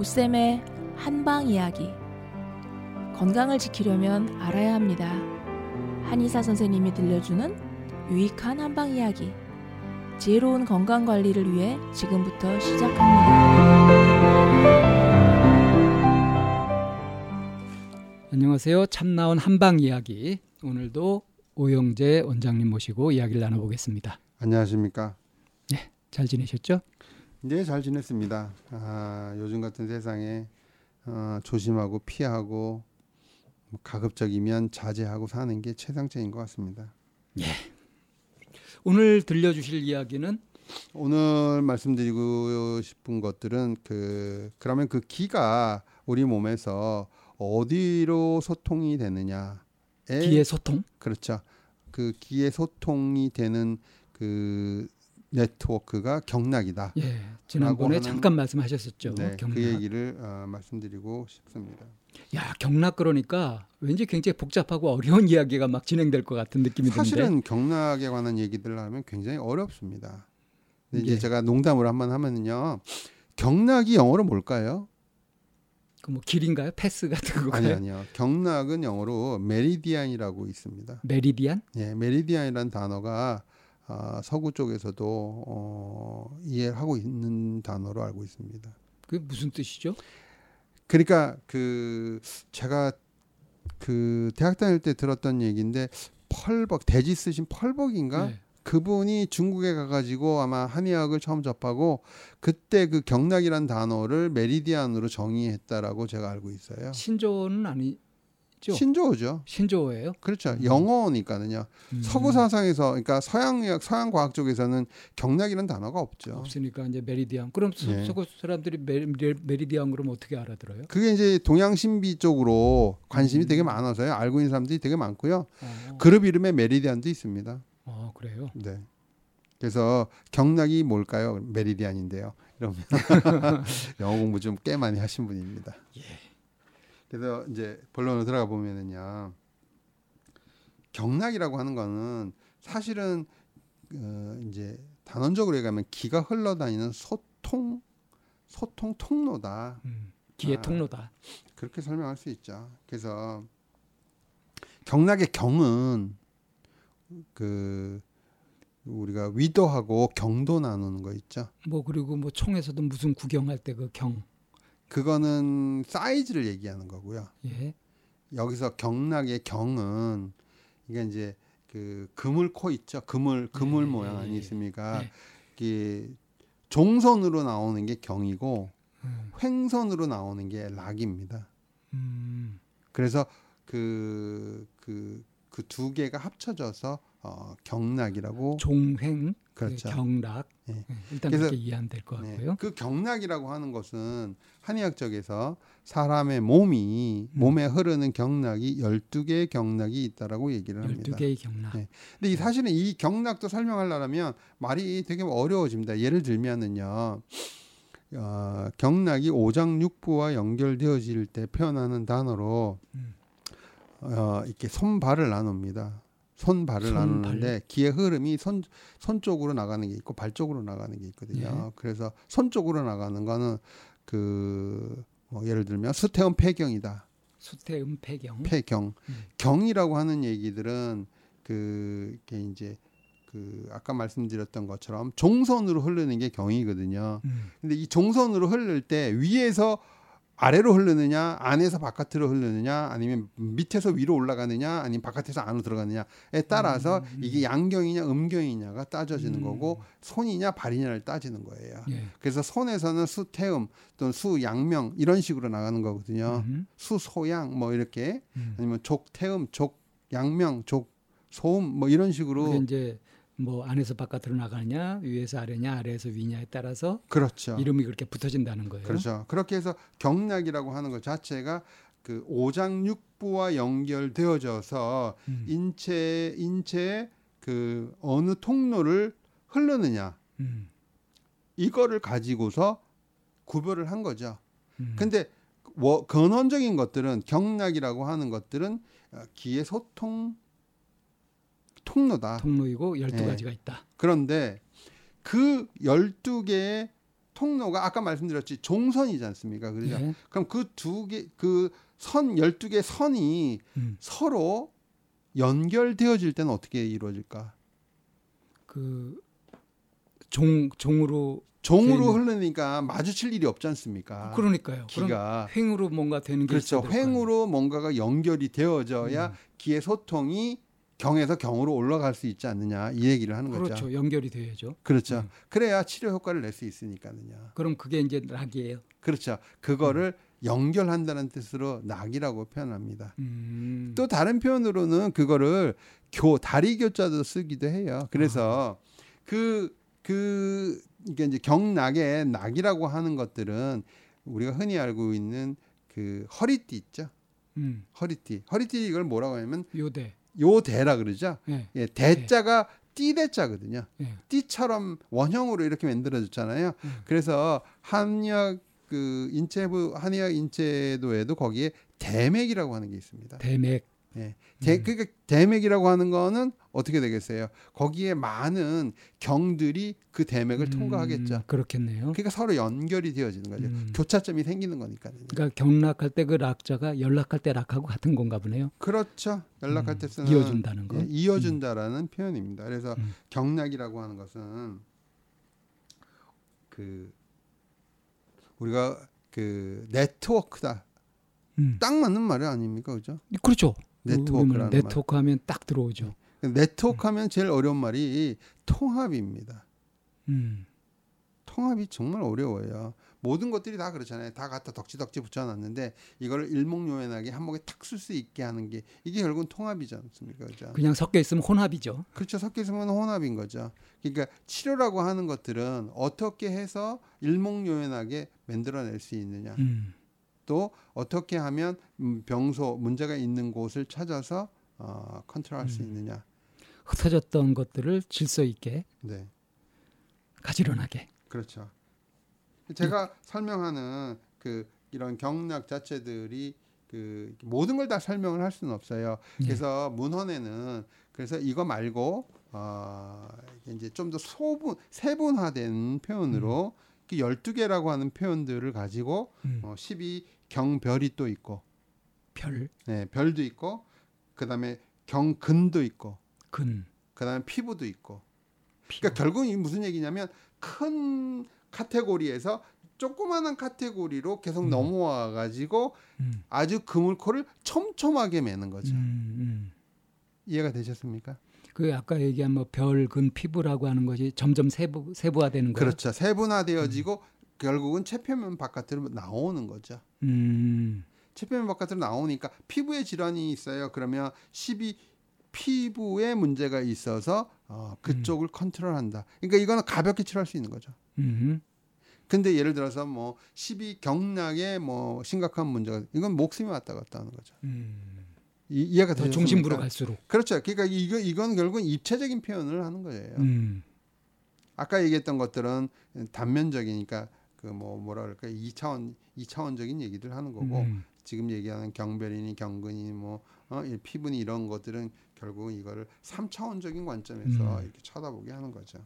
오쌤의 한방 이야기. 건강을 지키려면 알아야 합니다. 한의사 선생님이 들려주는 유익한 한방 이야기. 지혜로운 건강 관리를 위해 지금부터 시작합니다. 안녕하세요. 참 나온 한방 이야기. 오늘도 오영재 원장님 모시고 이야기를 나눠보겠습니다. 안녕하십니까? 네, 잘 지내셨죠? 네, 잘 지냈습니다. 아, 요즘 같은 세상에 어, 조심하고 피하고 뭐 가급적이면 자제하고 사는 게 최상책인 것 같습니다. 예. 오늘 들려주실 이야기는 오늘 말씀드리고 싶은 것들은 그 그러면 그 기가 우리 몸에서 어디로 소통이 되느냐에 기의 소통. 그렇죠. 그 기의 소통이 되는 그 네트워크가 경락이다. 예, 지난번에 하는- 잠깐 말씀하셨었죠. 네, 경락. 그 얘기를 어, 말씀드리고 싶습니다. 야, 경락 그러니까 왠지 굉장히 복잡하고 어려운 이야기가 막 진행될 것 같은 느낌이 드는데. 사실은 경락에 관한 얘기들을 하면 굉장히 어렵습니다. 근데 이제 예. 제가 농담으로 한번 하면은요. 경락이 영어로 뭘까요? 그 뭐 길인가요? path 같은 거. 아니 아니요. 경락은 영어로 meridian이라고 있습니다. Meridian? 예, meridian이라는 단어가 아, 서구 쪽에서도 어, 이해하고 있는 단어로 알고 있습니다. 그게 무슨 뜻이죠? 그러니까 그 제가 그 대학 다닐 때 들었던 얘기인데 펄벅 대지 쓰신 펄벅인가 네. 그분이 중국에 가가지고 아마 한의학을 처음 접하고 그때 그 경락이란 단어를 meridian으로 정의했다라고 제가 알고 있어요. 신조어는 아니 죠. 신조어죠. 신조어예요. 그렇죠. 영어니까는요. 음. 서구 사상에서 그러니까 서양의학, 서양 과학 쪽에서는 경락이라는 단어가 없죠. 없으니까 이제 meridian. 그럼 서- 예. 서구 사람들이 메, 메, meridian 그러면 어떻게 알아들어요? 그게 이제 동양 신비 쪽으로 관심이 되게 많아서요. 알고 있는 사람들이 되게 많고요. 어, 그룹 이름에 Meridian도 있습니다. 어, 그래요. 네. 그래서 경락이 뭘까요? 메리디안인데요. 이러면 영어 공부 좀 꽤 많이 하신 분입니다. 그래서 이제 본론으로 들어가 보면은요. 경락이라고 하는 거는 사실은 어 이제 단원적으로 얘기하면 기가 흘러다니는 소통 소통 통로다. 음, 기의 아. 통로다. 그렇게 설명할 수 있죠. 그래서 경락의 경은 그 우리가 위도하고 경도 나누는 거 있죠. 뭐 그리고 뭐 총에서도 무슨 구경할 때 그 경. 그거는 사이즈를 얘기하는 거고요. 예. 여기서 경락의 경은 이게 이제 그 그물 코 있죠. 그물 그물 네, 모양 네, 아니십니까? 네. 이게 종선으로 나오는 게 경이고 음, 횡선으로 나오는 게 락입니다. 음, 그래서 그 그 그 두 개가 합쳐져서 어, 경락이라고 종횡, 그 그렇죠. 경락. 예. 예, 일단 그래서- 그렇게 이해하면 될것 네. 같고요. 그 경락이라고 하는 것은 한의학적에서 사람의 몸이 음. 몸에 흐르는 경락이 12개의 경락이 있다라고 얘기를 합니다. 12개의 경락. 네. 근데 이 사실은 이 경락도 설명하려면 말이 되게 어려워집니다. 예를 들면은요. 어, 경락이 오장육부와 연결되어질 때 표현하는 단어로 음. 어, 이렇게 손발을 나눕니다. 손 발을 손발. 나누는데 기의 흐름이 손, 손 쪽으로 나가는 게 있고 발 쪽으로 나가는 게 있거든요. 예. 그래서 손 쪽으로 나가는 거는 그 뭐 예를 들면 수태원 폐경이다. 수태음 폐경. 폐경. 음. 경이라고 하는 얘기들은 그 이게 이제 그 아까 말씀드렸던 것처럼 종선으로 흐르는 게 경이거든요. 음, 근데 이 종선으로 흐를 때 위에서 아래로 흐르느냐, 안에서 바깥으로 흐르느냐, 아니면 밑에서 위로 올라가느냐, 아니면 바깥에서 안으로 들어가느냐에 따라서 음, 음. 이게 양경이냐, 음경이냐가 따져지는 음. 거고 손이냐, 발이냐를 따지는 거예요. 예. 그래서 손에서는 수태음 또는 수양명 이런 식으로 나가는 거거든요. 음, 수소양 뭐 이렇게 음. 아니면 족태음, 족양명, 족소음 뭐 이런 식으로 이제 뭐 안에서 바깥으로 나가느냐, 위에서 아래냐, 아래에서 위냐에 따라서 그렇죠. 이름이 그렇게 붙어진다는 거예요. 그렇죠. 그렇게 해서 경락이라고 하는 것 자체가 그 오장육부와 연결되어져서 음, 인체 인체의 그 어느 통로를 흐르느냐 음, 이거를 가지고서 구별을 한 거죠. 음. 근데 워- 근원적인 것들은 경락이라고 하는 것들은 어, 기의 소통 통로다. 통로이고 열두 예. 가지가 있다. 그런데 그 12개의 통로가 아까 말씀드렸지 종선이지 않습니까? 그죠? 예. 그럼 그 두 개 그 선 12개 선이 음. 서로 연결되어질 때는 어떻게 이루어질까? 그 종 종으로 종으로 네. 흐르니까 마주칠 일이 없지 않습니까? 그러니까요. 기가 횡으로 뭔가 되는 게 그렇죠. 횡으로 뭔가가 연결이 되어져야 음. 기의 소통이 경에서 경으로 올라갈 수 있지 않느냐 이 얘기를 하는 거죠. 그렇죠. 연결이 돼야죠. 그렇죠. 음. 그래야 치료 효과를 낼 수 있으니까는요. 그럼 그게 이제 낙이에요. 그렇죠. 그거를 연결한다는 뜻으로 낙이라고 표현합니다. 음. 또 다른 표현으로는 그거를 교 다리 교자도 쓰기도 해요. 그래서 그그 이게 이제 경낙의 낙이라고 하는 것들은 우리가 흔히 알고 있는 그 허리띠 있죠. 음. 허리띠. 허리띠 이걸 뭐라고 하냐면 요대. 요대라 그러죠. 예. 예, 대자가 띠대자거든요. 예. 띠처럼 원형으로 이렇게 만들어졌잖아요. 음. 그래서 한의학 그 인체부 한의학 인체도에도 거기에 대맥이라고 하는 게 있습니다. 대맥. 대, 음. 그러니까 대맥이라고 하는 거는 어떻게 되겠어요? 거기에 많은 경들이 그 대맥을 음, 통과하겠죠. 그렇겠네요. 그러니까 서로 연결이 되어지는 거죠. 음. 교차점이 생기는 거니까요. 그러니까 경락할 때 그 락자가 연락할 때 락하고 같은 건가 보네요. 그렇죠. 연락할 음, 때 쓰는 이어준다는 거. 예, 이어준다라는 표현입니다. 그래서 음. 경락이라고 하는 것은 그 우리가 그 네트워크다. 음. 딱 맞는 말이 아닙니까, 그죠? 그렇죠. 네트워크라는 우리는 네트워크 하면 딱 들어오죠. 말. 네트워크 하면 제일 어려운 말이 통합입니다. 음. 통합이 정말 어려워요. 모든 것들이 다 그렇잖아요. 다 갖다 덕지덕지 붙여놨는데 이걸 일목요연하게 한 목에 탁 쓸 수 있게 하는 게 이게 결국은 통합이지 않습니까, 그죠? 그냥 섞여 있으면 혼합이죠. 그렇죠. 섞여 있으면 혼합인 거죠. 그러니까 치료라고 하는 것들은 어떻게 해서 일목요연하게 만들어낼 수 있느냐. 음. 또 어떻게 하면 음, 병소 문제가 있는 곳을 찾아서 어, 컨트롤할 수 음. 있느냐. 흩어졌던 것들을 질서 있게 네, 가지런하게. 그렇죠. 제가 설명하는 그 이런 경락 자체들이 그 모든 걸 다 설명을 할 수는 없어요. 예. 그래서 문헌에는 그래서 이거 말고 어, 이제 좀 더 소분 세분화된 표현으로 그 12개라고 하는 표현들을 가지고 음. 어, 12 경별이 또 있고 별, 네, 별도 있고 그다음에 경근도 있고 근, 그다음에 피부도 있고 피. 그러니까 결국은 이게 무슨 얘기냐면 큰 카테고리에서 조그마한 카테고리로 계속 음. 넘어와 가지고 음. 아주 그물코를 촘촘하게 매는 거죠. 음, 음. 이해가 되셨습니까? 그 아까 얘기한 뭐 별, 근, 피부라고 하는 것이 점점 세부 세부화되는 거예요. 그렇죠. 세분화되어지고 결국은 체표면 바깥으로 나오는 거죠. 음. 체표면 바깥으로 나오니까 피부에 질환이 있어요. 그러면 12 피부에 문제가 있어서 어, 그쪽을 컨트롤한다. 그러니까 이거는 가볍게 치료할 수 있는 거죠. 음. 근데 예를 들어서 뭐 12 경락에 뭐 심각한 문제가 이건 목숨이 왔다 갔다 하는 거죠. 음. 이, 이해가 더 되셨습니까? 중심부로 갈수록. 그렇죠. 그러니까 이거 이건 결국은 입체적인 표현을 하는 거예요. 음. 아까 얘기했던 것들은 단면적이니까 그 뭐 뭐라 그럴까 이차원이차원적인 얘기들 하는 거고 음. 지금 얘기하는 경별이니 경근이 뭐 어, 이 피부니 이런 것들은 결국은 이거를 삼차원적인 관점에서 음. 이렇게 쳐다보게 하는 거죠.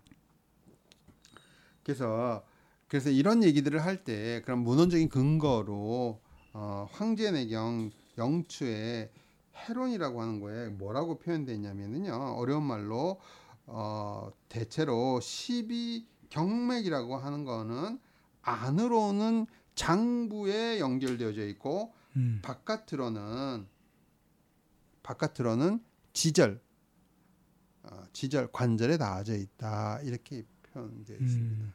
그래서 그래서 이런 얘기들을 할 때 그런 문헌적인 근거로 어, 황제내경 영추의 해론이라고 하는 거에 뭐라고 표현되냐면은요 어려운 말로 어, 대체로 12 경맥이라고 하는 거는 안으로는 장부에 연결되어져 있고 음. 바깥으로는 바깥으로는 지절 어, 지절 관절에 닿아져 있다 이렇게 표현되어 있습니다. 음.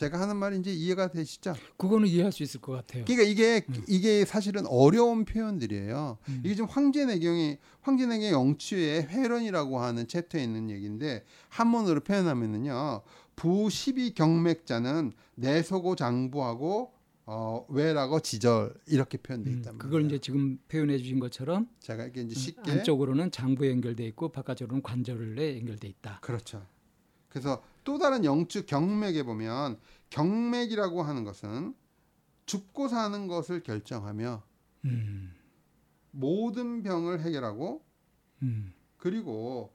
제가 하는 말이 이제 이해가 되시죠? 그거는 이해할 수 있을 것 같아요. 그러니까 이게 음. 이게 사실은 어려운 표현들이에요. 음. 이게 지금 황제내경이 황제내경 영추의 회론이라고 하는 챕터에 있는 얘기인데 한문으로 표현하면은요 부 12 경맥자는 내소고 장부하고 어, 외라고 지절 이렇게 표현돼 음. 있단 말이에요. 그걸 이제 지금 표현해 주신 것처럼 제가 이게 이제 쉽게 안쪽으로는 장부에 연결돼 있고 바깥쪽으로는 관절에 연결돼 있다. 그렇죠. 그래서 또 다른 영추 경맥에 보면 경맥이라고 하는 것은 죽고 사는 것을 결정하며 음. 모든 병을 해결하고 음. 그리고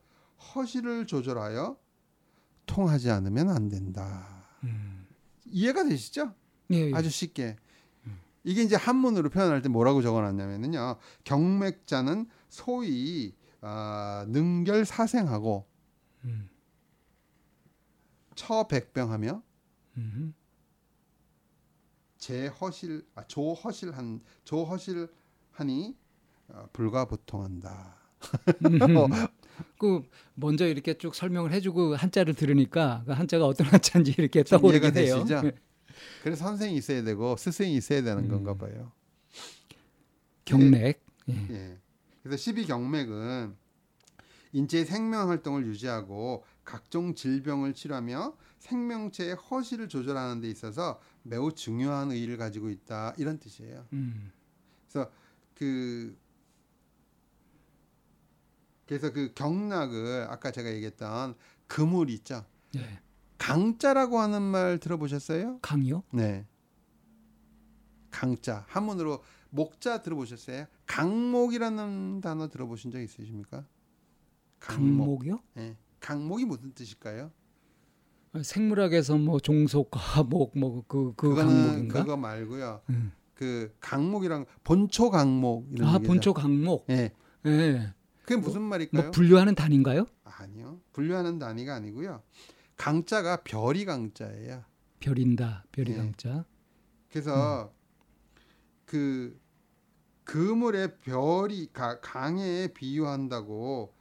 허시를 조절하여 통하지 않으면 안 된다. 음. 이해가 되시죠? 예, 예. 아주 쉽게. 이게 이제 한문으로 표현할 때 뭐라고 적어놨냐면요. 경맥자는 소위 아, 능결사생하고 음. 처백병하며 음. 제허실 아, 조허실한 조허실하니 어, 불가보통한다. 음. 그 먼저 이렇게 쭉 설명을 해주고 한자를 들으니까 그 한자가 어떤 한자인지 이렇게 좀 떠오르게 돼요. 되시죠? 네. 그래서 선생이 있어야 되고 스승이 있어야 되는 음. 건가 봐요. 경맥. 예. 예. 그래서 12경맥은 인체의 생명 활동을 유지하고 각종 질병을 치료하며 생명체의 허실을 조절하는 데 있어서 매우 중요한 의의를 가지고 있다 이런 뜻이에요. 음. 그 그래서 그 경락을 아까 제가 얘기했던 그물 있죠. 예. 강자라고 하는 말 들어보셨어요? 강요? 네. 강자 한문으로 목자 들어보셨어요? 강목이라는 단어 들어보신 적 있으십니까? 강목이요? 예. 강목이 무슨 뜻일까요? 생물학에서 뭐 종속, 과목 뭐그그 그 그거는 강목인가? 그거 말고요. 음. 그 강목이랑 본초 강목 이런 아 얘기죠. 본초 강목. 예. 예. 그게 무슨 말일까요? 뭐 분류하는 단인가요? 아니요. 분류하는 단위가 아니고요. 강자가 별이 강자예요. 별인다. 별이 예. 강자. 그래서 음. 그 그물의 별이 가- 강에 비유한다고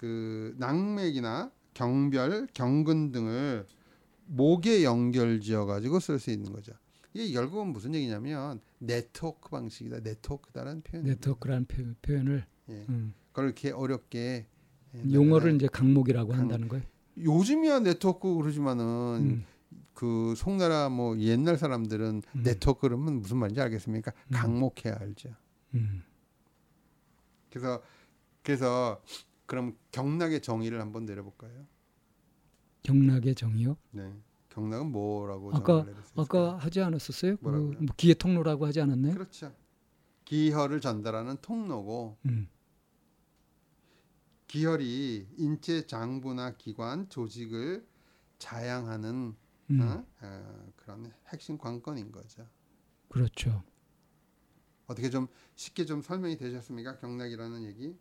그 낙맥이나 경별, 경근 등을 목에 연결지어 가지고 쓸 수 있는 거죠. 이게 결국은 무슨 얘기냐면 네트워크 방식이다. 네트워크다라는 표현. 네트워크라는 표, 표현을 예. 음. 그걸 이렇게 어렵게 예, 용어를 이제 강목이라고 강- 한다는 거예요. 요즘이야 네트워크 그러지만은 음. 그 송나라 뭐 옛날 사람들은 음. 네트워크 그러면 무슨 말인지 알겠습니까? 음. 강목해야 알죠. 음. 그래서 그래서 그럼 경락의 정의를 한번 내려볼까요? 경락의 정의요? 네, 경락은 뭐라고 아까-? 아까 하지 않았었어요? 그? 뭐 기회 통로라고 하지 않았나요? 그렇죠. 기혈을 전달하는 통로고 음. 기혈이 인체 장부나 기관 조직을 자양하는 음. 어? 어, 그런 핵심 관건인 거죠. 그렇죠. 어떻게 좀 쉽게 좀 설명이 되셨습니까? 경락이라는 얘기.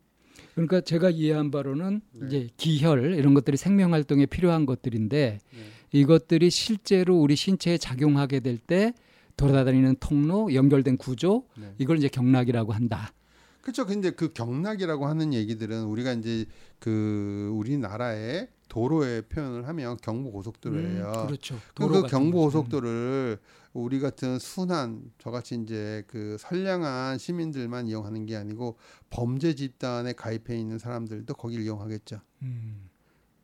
그러니까 제가 이해한 바로는 네. 이제 기혈 이런 것들이 생명 활동에 필요한 것들인데 네. 이것들이 실제로 우리 신체에 작용하게 될 때 돌아다니는 통로, 연결된 구조 네. 이걸 이제 경락이라고 한다. 그렇죠. 근데 그 경락이라고 하는 얘기들은 우리가 이제 그 우리나라의 도로의 표현을 하면 경부 고속도로예요. 음, 그렇죠. 그, 경부. 고속도로를 우리 같은 순한 저같이 이제 그 선량한 시민들만 이용하는 게 아니고 범죄 집단에 가입해 있는 사람들도 거기를 이용하겠죠. 음,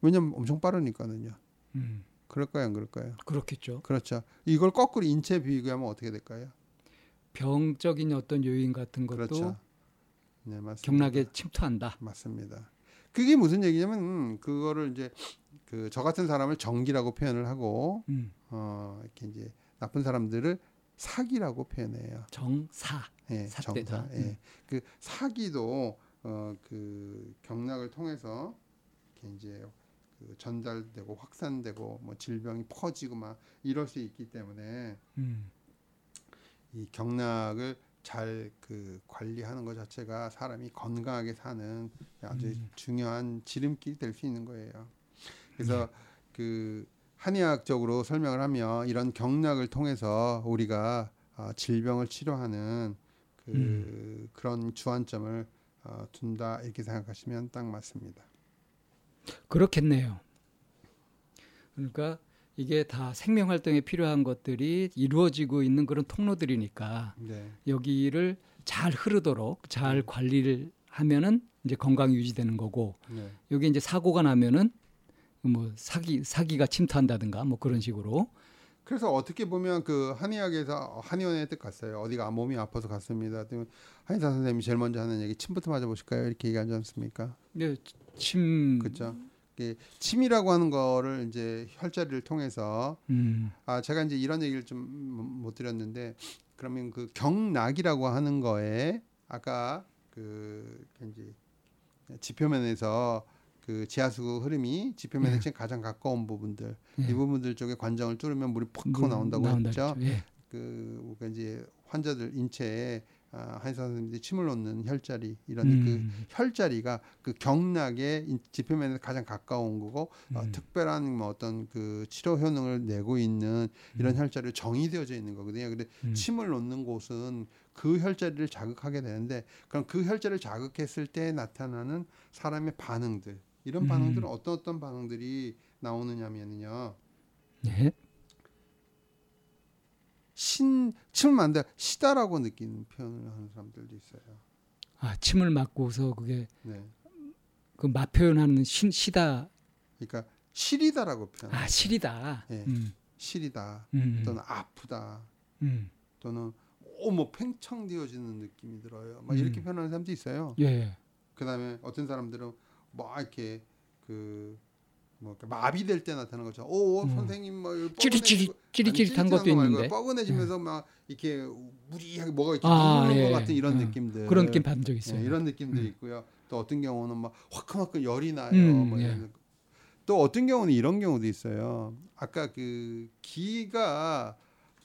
왜냐면 엄청 빠르니까는요. 음, 그럴까요, 안 그럴까요? 그렇겠죠. 그렇죠. 이걸 거꾸로 인체 비교하면 어떻게 될까요? 병적인 어떤 요인 같은 것도 그렇죠. 네, 맞습니다. 경락에 침투한다. 맞습니다. 그게 무슨 얘기냐면 음, 그거를 이제 그 저 같은 사람을 정기라고 표현을 하고 음, 어 이렇게 이제 나쁜 사람들을 사기라고 표현해요. 정사. 예. 정사. 예. 그 사기도 어 그 경락을 통해서 이렇게 이제 그 전달되고 확산되고 뭐 질병이 퍼지고 막 이럴 수 있기 때문에 음, 이 경락을 잘 그 관리하는 것 자체가 사람이 건강하게 사는 아주 음. 중요한 지름길이 될 수 있는 거예요. 그래서 네. 그 한의학적으로 설명을 하면 이런 경락을 통해서 우리가 아, 질병을 치료하는 그 음. 그런 주안점을 어, 둔다 이렇게 생각하시면 딱 맞습니다. 그렇겠네요. 그러니까 이게 다 생명 활동에 필요한 것들이 이루어지고 있는 그런 통로들이니까 네, 여기를 잘 흐르도록 잘 관리를 하면은 이제 건강이 유지되는 거고 네. 여기 이제 사고가 나면은 뭐 사기 사기가 침투한다든가 뭐 그런 식으로 그래서 어떻게 보면 그 한의학에서 한의원에 뜻 갔어요. 어디가 몸이 아파서 갔습니다. 그러면 한의사 선생님이 제일 먼저 하는 얘기 침부터 맞아 보실까요? 이렇게 얘기하지 않습니까? 이제 침 그렇죠. 침이라고 하는 거를 이제 혈자리를 통해서 음, 아 제가 이제 이런 얘기를 좀 못 드렸는데 그러면 그 경락이라고 하는 거에 아까 그 이제 지표면에서 그 지하수 흐름이 지표면에 예. 가장 가까운 부분들 예. 이 부분들 쪽에 관정을 뚫으면 물이 퍽 하고 물 나온다고 나온다 했죠. 예. 그 우리가 이제 환자들 인체에 아, 한의사 선생님들이 침을 놓는 혈자리 이런 그 음, 혈자리가 그 경락의 인- 지표면에 가장 가까운 거고 어, 음. 특별한 뭐 어떤 그 치료 효능을 내고 있는 이런 음. 혈자리로 정의되어져 있는 거거든요. 근데 음. 침을 놓는 곳은 그 혈자리를 자극하게 되는데 그럼 그 혈자리를 자극했을 때 나타나는 사람의 반응들 이런 음. 반응들은 어떤 어떤 반응들이 나오느냐면요. 예. 신 침을 만다 시다라고 느끼는 표현을 하는 사람들도 있어요. 아 침을 맞고서 그게 네. 그맛 표현하는 신, 시다 그러니까 시리다라고 표현. 아 실이다. 예. 음, 시리다 음, 또는 아프다 음. 또는 오뭐 팽창되어지는 느낌이 들어요. 막 이렇게 음. 표현하는 사람도 있어요. 예. 그다음에 어떤 사람들은 뭐 이렇게 그 뭐 마비될 때 나타나는 거죠. 오 음. 선생님 뭐 찌릿찌릿 찌릿찌릿한 것도. 있는데 뻐근해지면서 막 이렇게 무리하게 뭐가 이렇게 아, 예. 것 같은 이런 음. 느낌들 그런 느낌 받은 적 예, 있어요. 이런 느낌도 음. 있고요. 또 어떤 경우는 막 화끈화끈 열이 나요. 음, 뭐 예. 또 어떤 경우는 이런 경우도 있어요. 아까 그 기가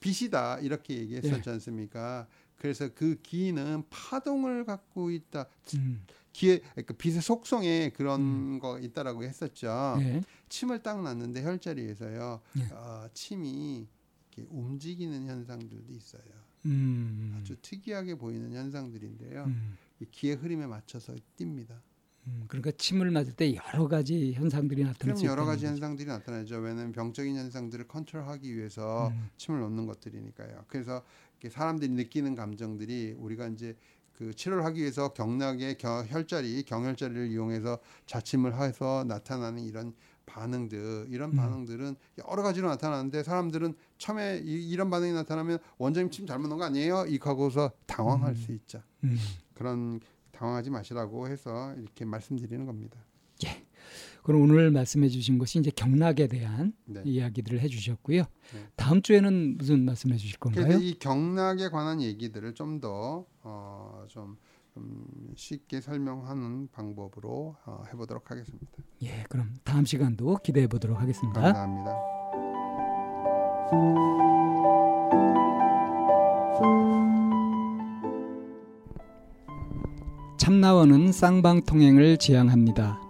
빛이다 이렇게 얘기했었지 예. 않습니까? 그래서 그 기는 파동을 갖고 있다. 음, 기의 그러니까 빛의 속성에 그런 거 있다라고 했었죠. 예. 침을 딱 놨는데 혈자리에서요. 예. 어, 침이 이렇게 움직이는 현상들도 있어요. 음, 아주 특이하게 보이는 현상들인데요. 음, 이 기의 흐름에 맞춰서 띱니다. 음, 그러니까 침을 맞을 때 여러 가지 현상들이 나타날 그럼 수 여러 가지. 현상들이 나타나죠. 왜냐하면 병적인 현상들을 컨트롤하기 위해서 음, 침을 놓는 것들이니까요. 그래서 사람들이 느끼는 감정들이 우리가 이제 그 치료를 하기 위해서 경락의 겨- 혈자리, 경혈자리를 이용해서 자침을 해서 나타나는 이런 반응들, 이런 음. 반응들은 여러 가지로 나타나는데 사람들은 처음에 이, 이런 반응이 나타나면 원장님 침 잘못 넣은 거 아니에요? 이 하고서 당황할 음. 수 있죠. 음. 그런 당황하지 마시라고 해서 이렇게 말씀드리는 겁니다. 그럼 오늘 말씀해 주신 것이 이제 경락에 대한 네. 이야기들을 해 주셨고요. 네. 다음 주에는 무슨 말씀해 주실 건가요? 이 경락에 관한 얘기들을 좀더 어, 좀, 좀 쉽게 설명하는 방법으로 어, 해보도록 하겠습니다. 예, 그럼 다음 시간도 기대해 보도록 하겠습니다. 감사합니다. 참나원은 쌍방통행을 지향합니다.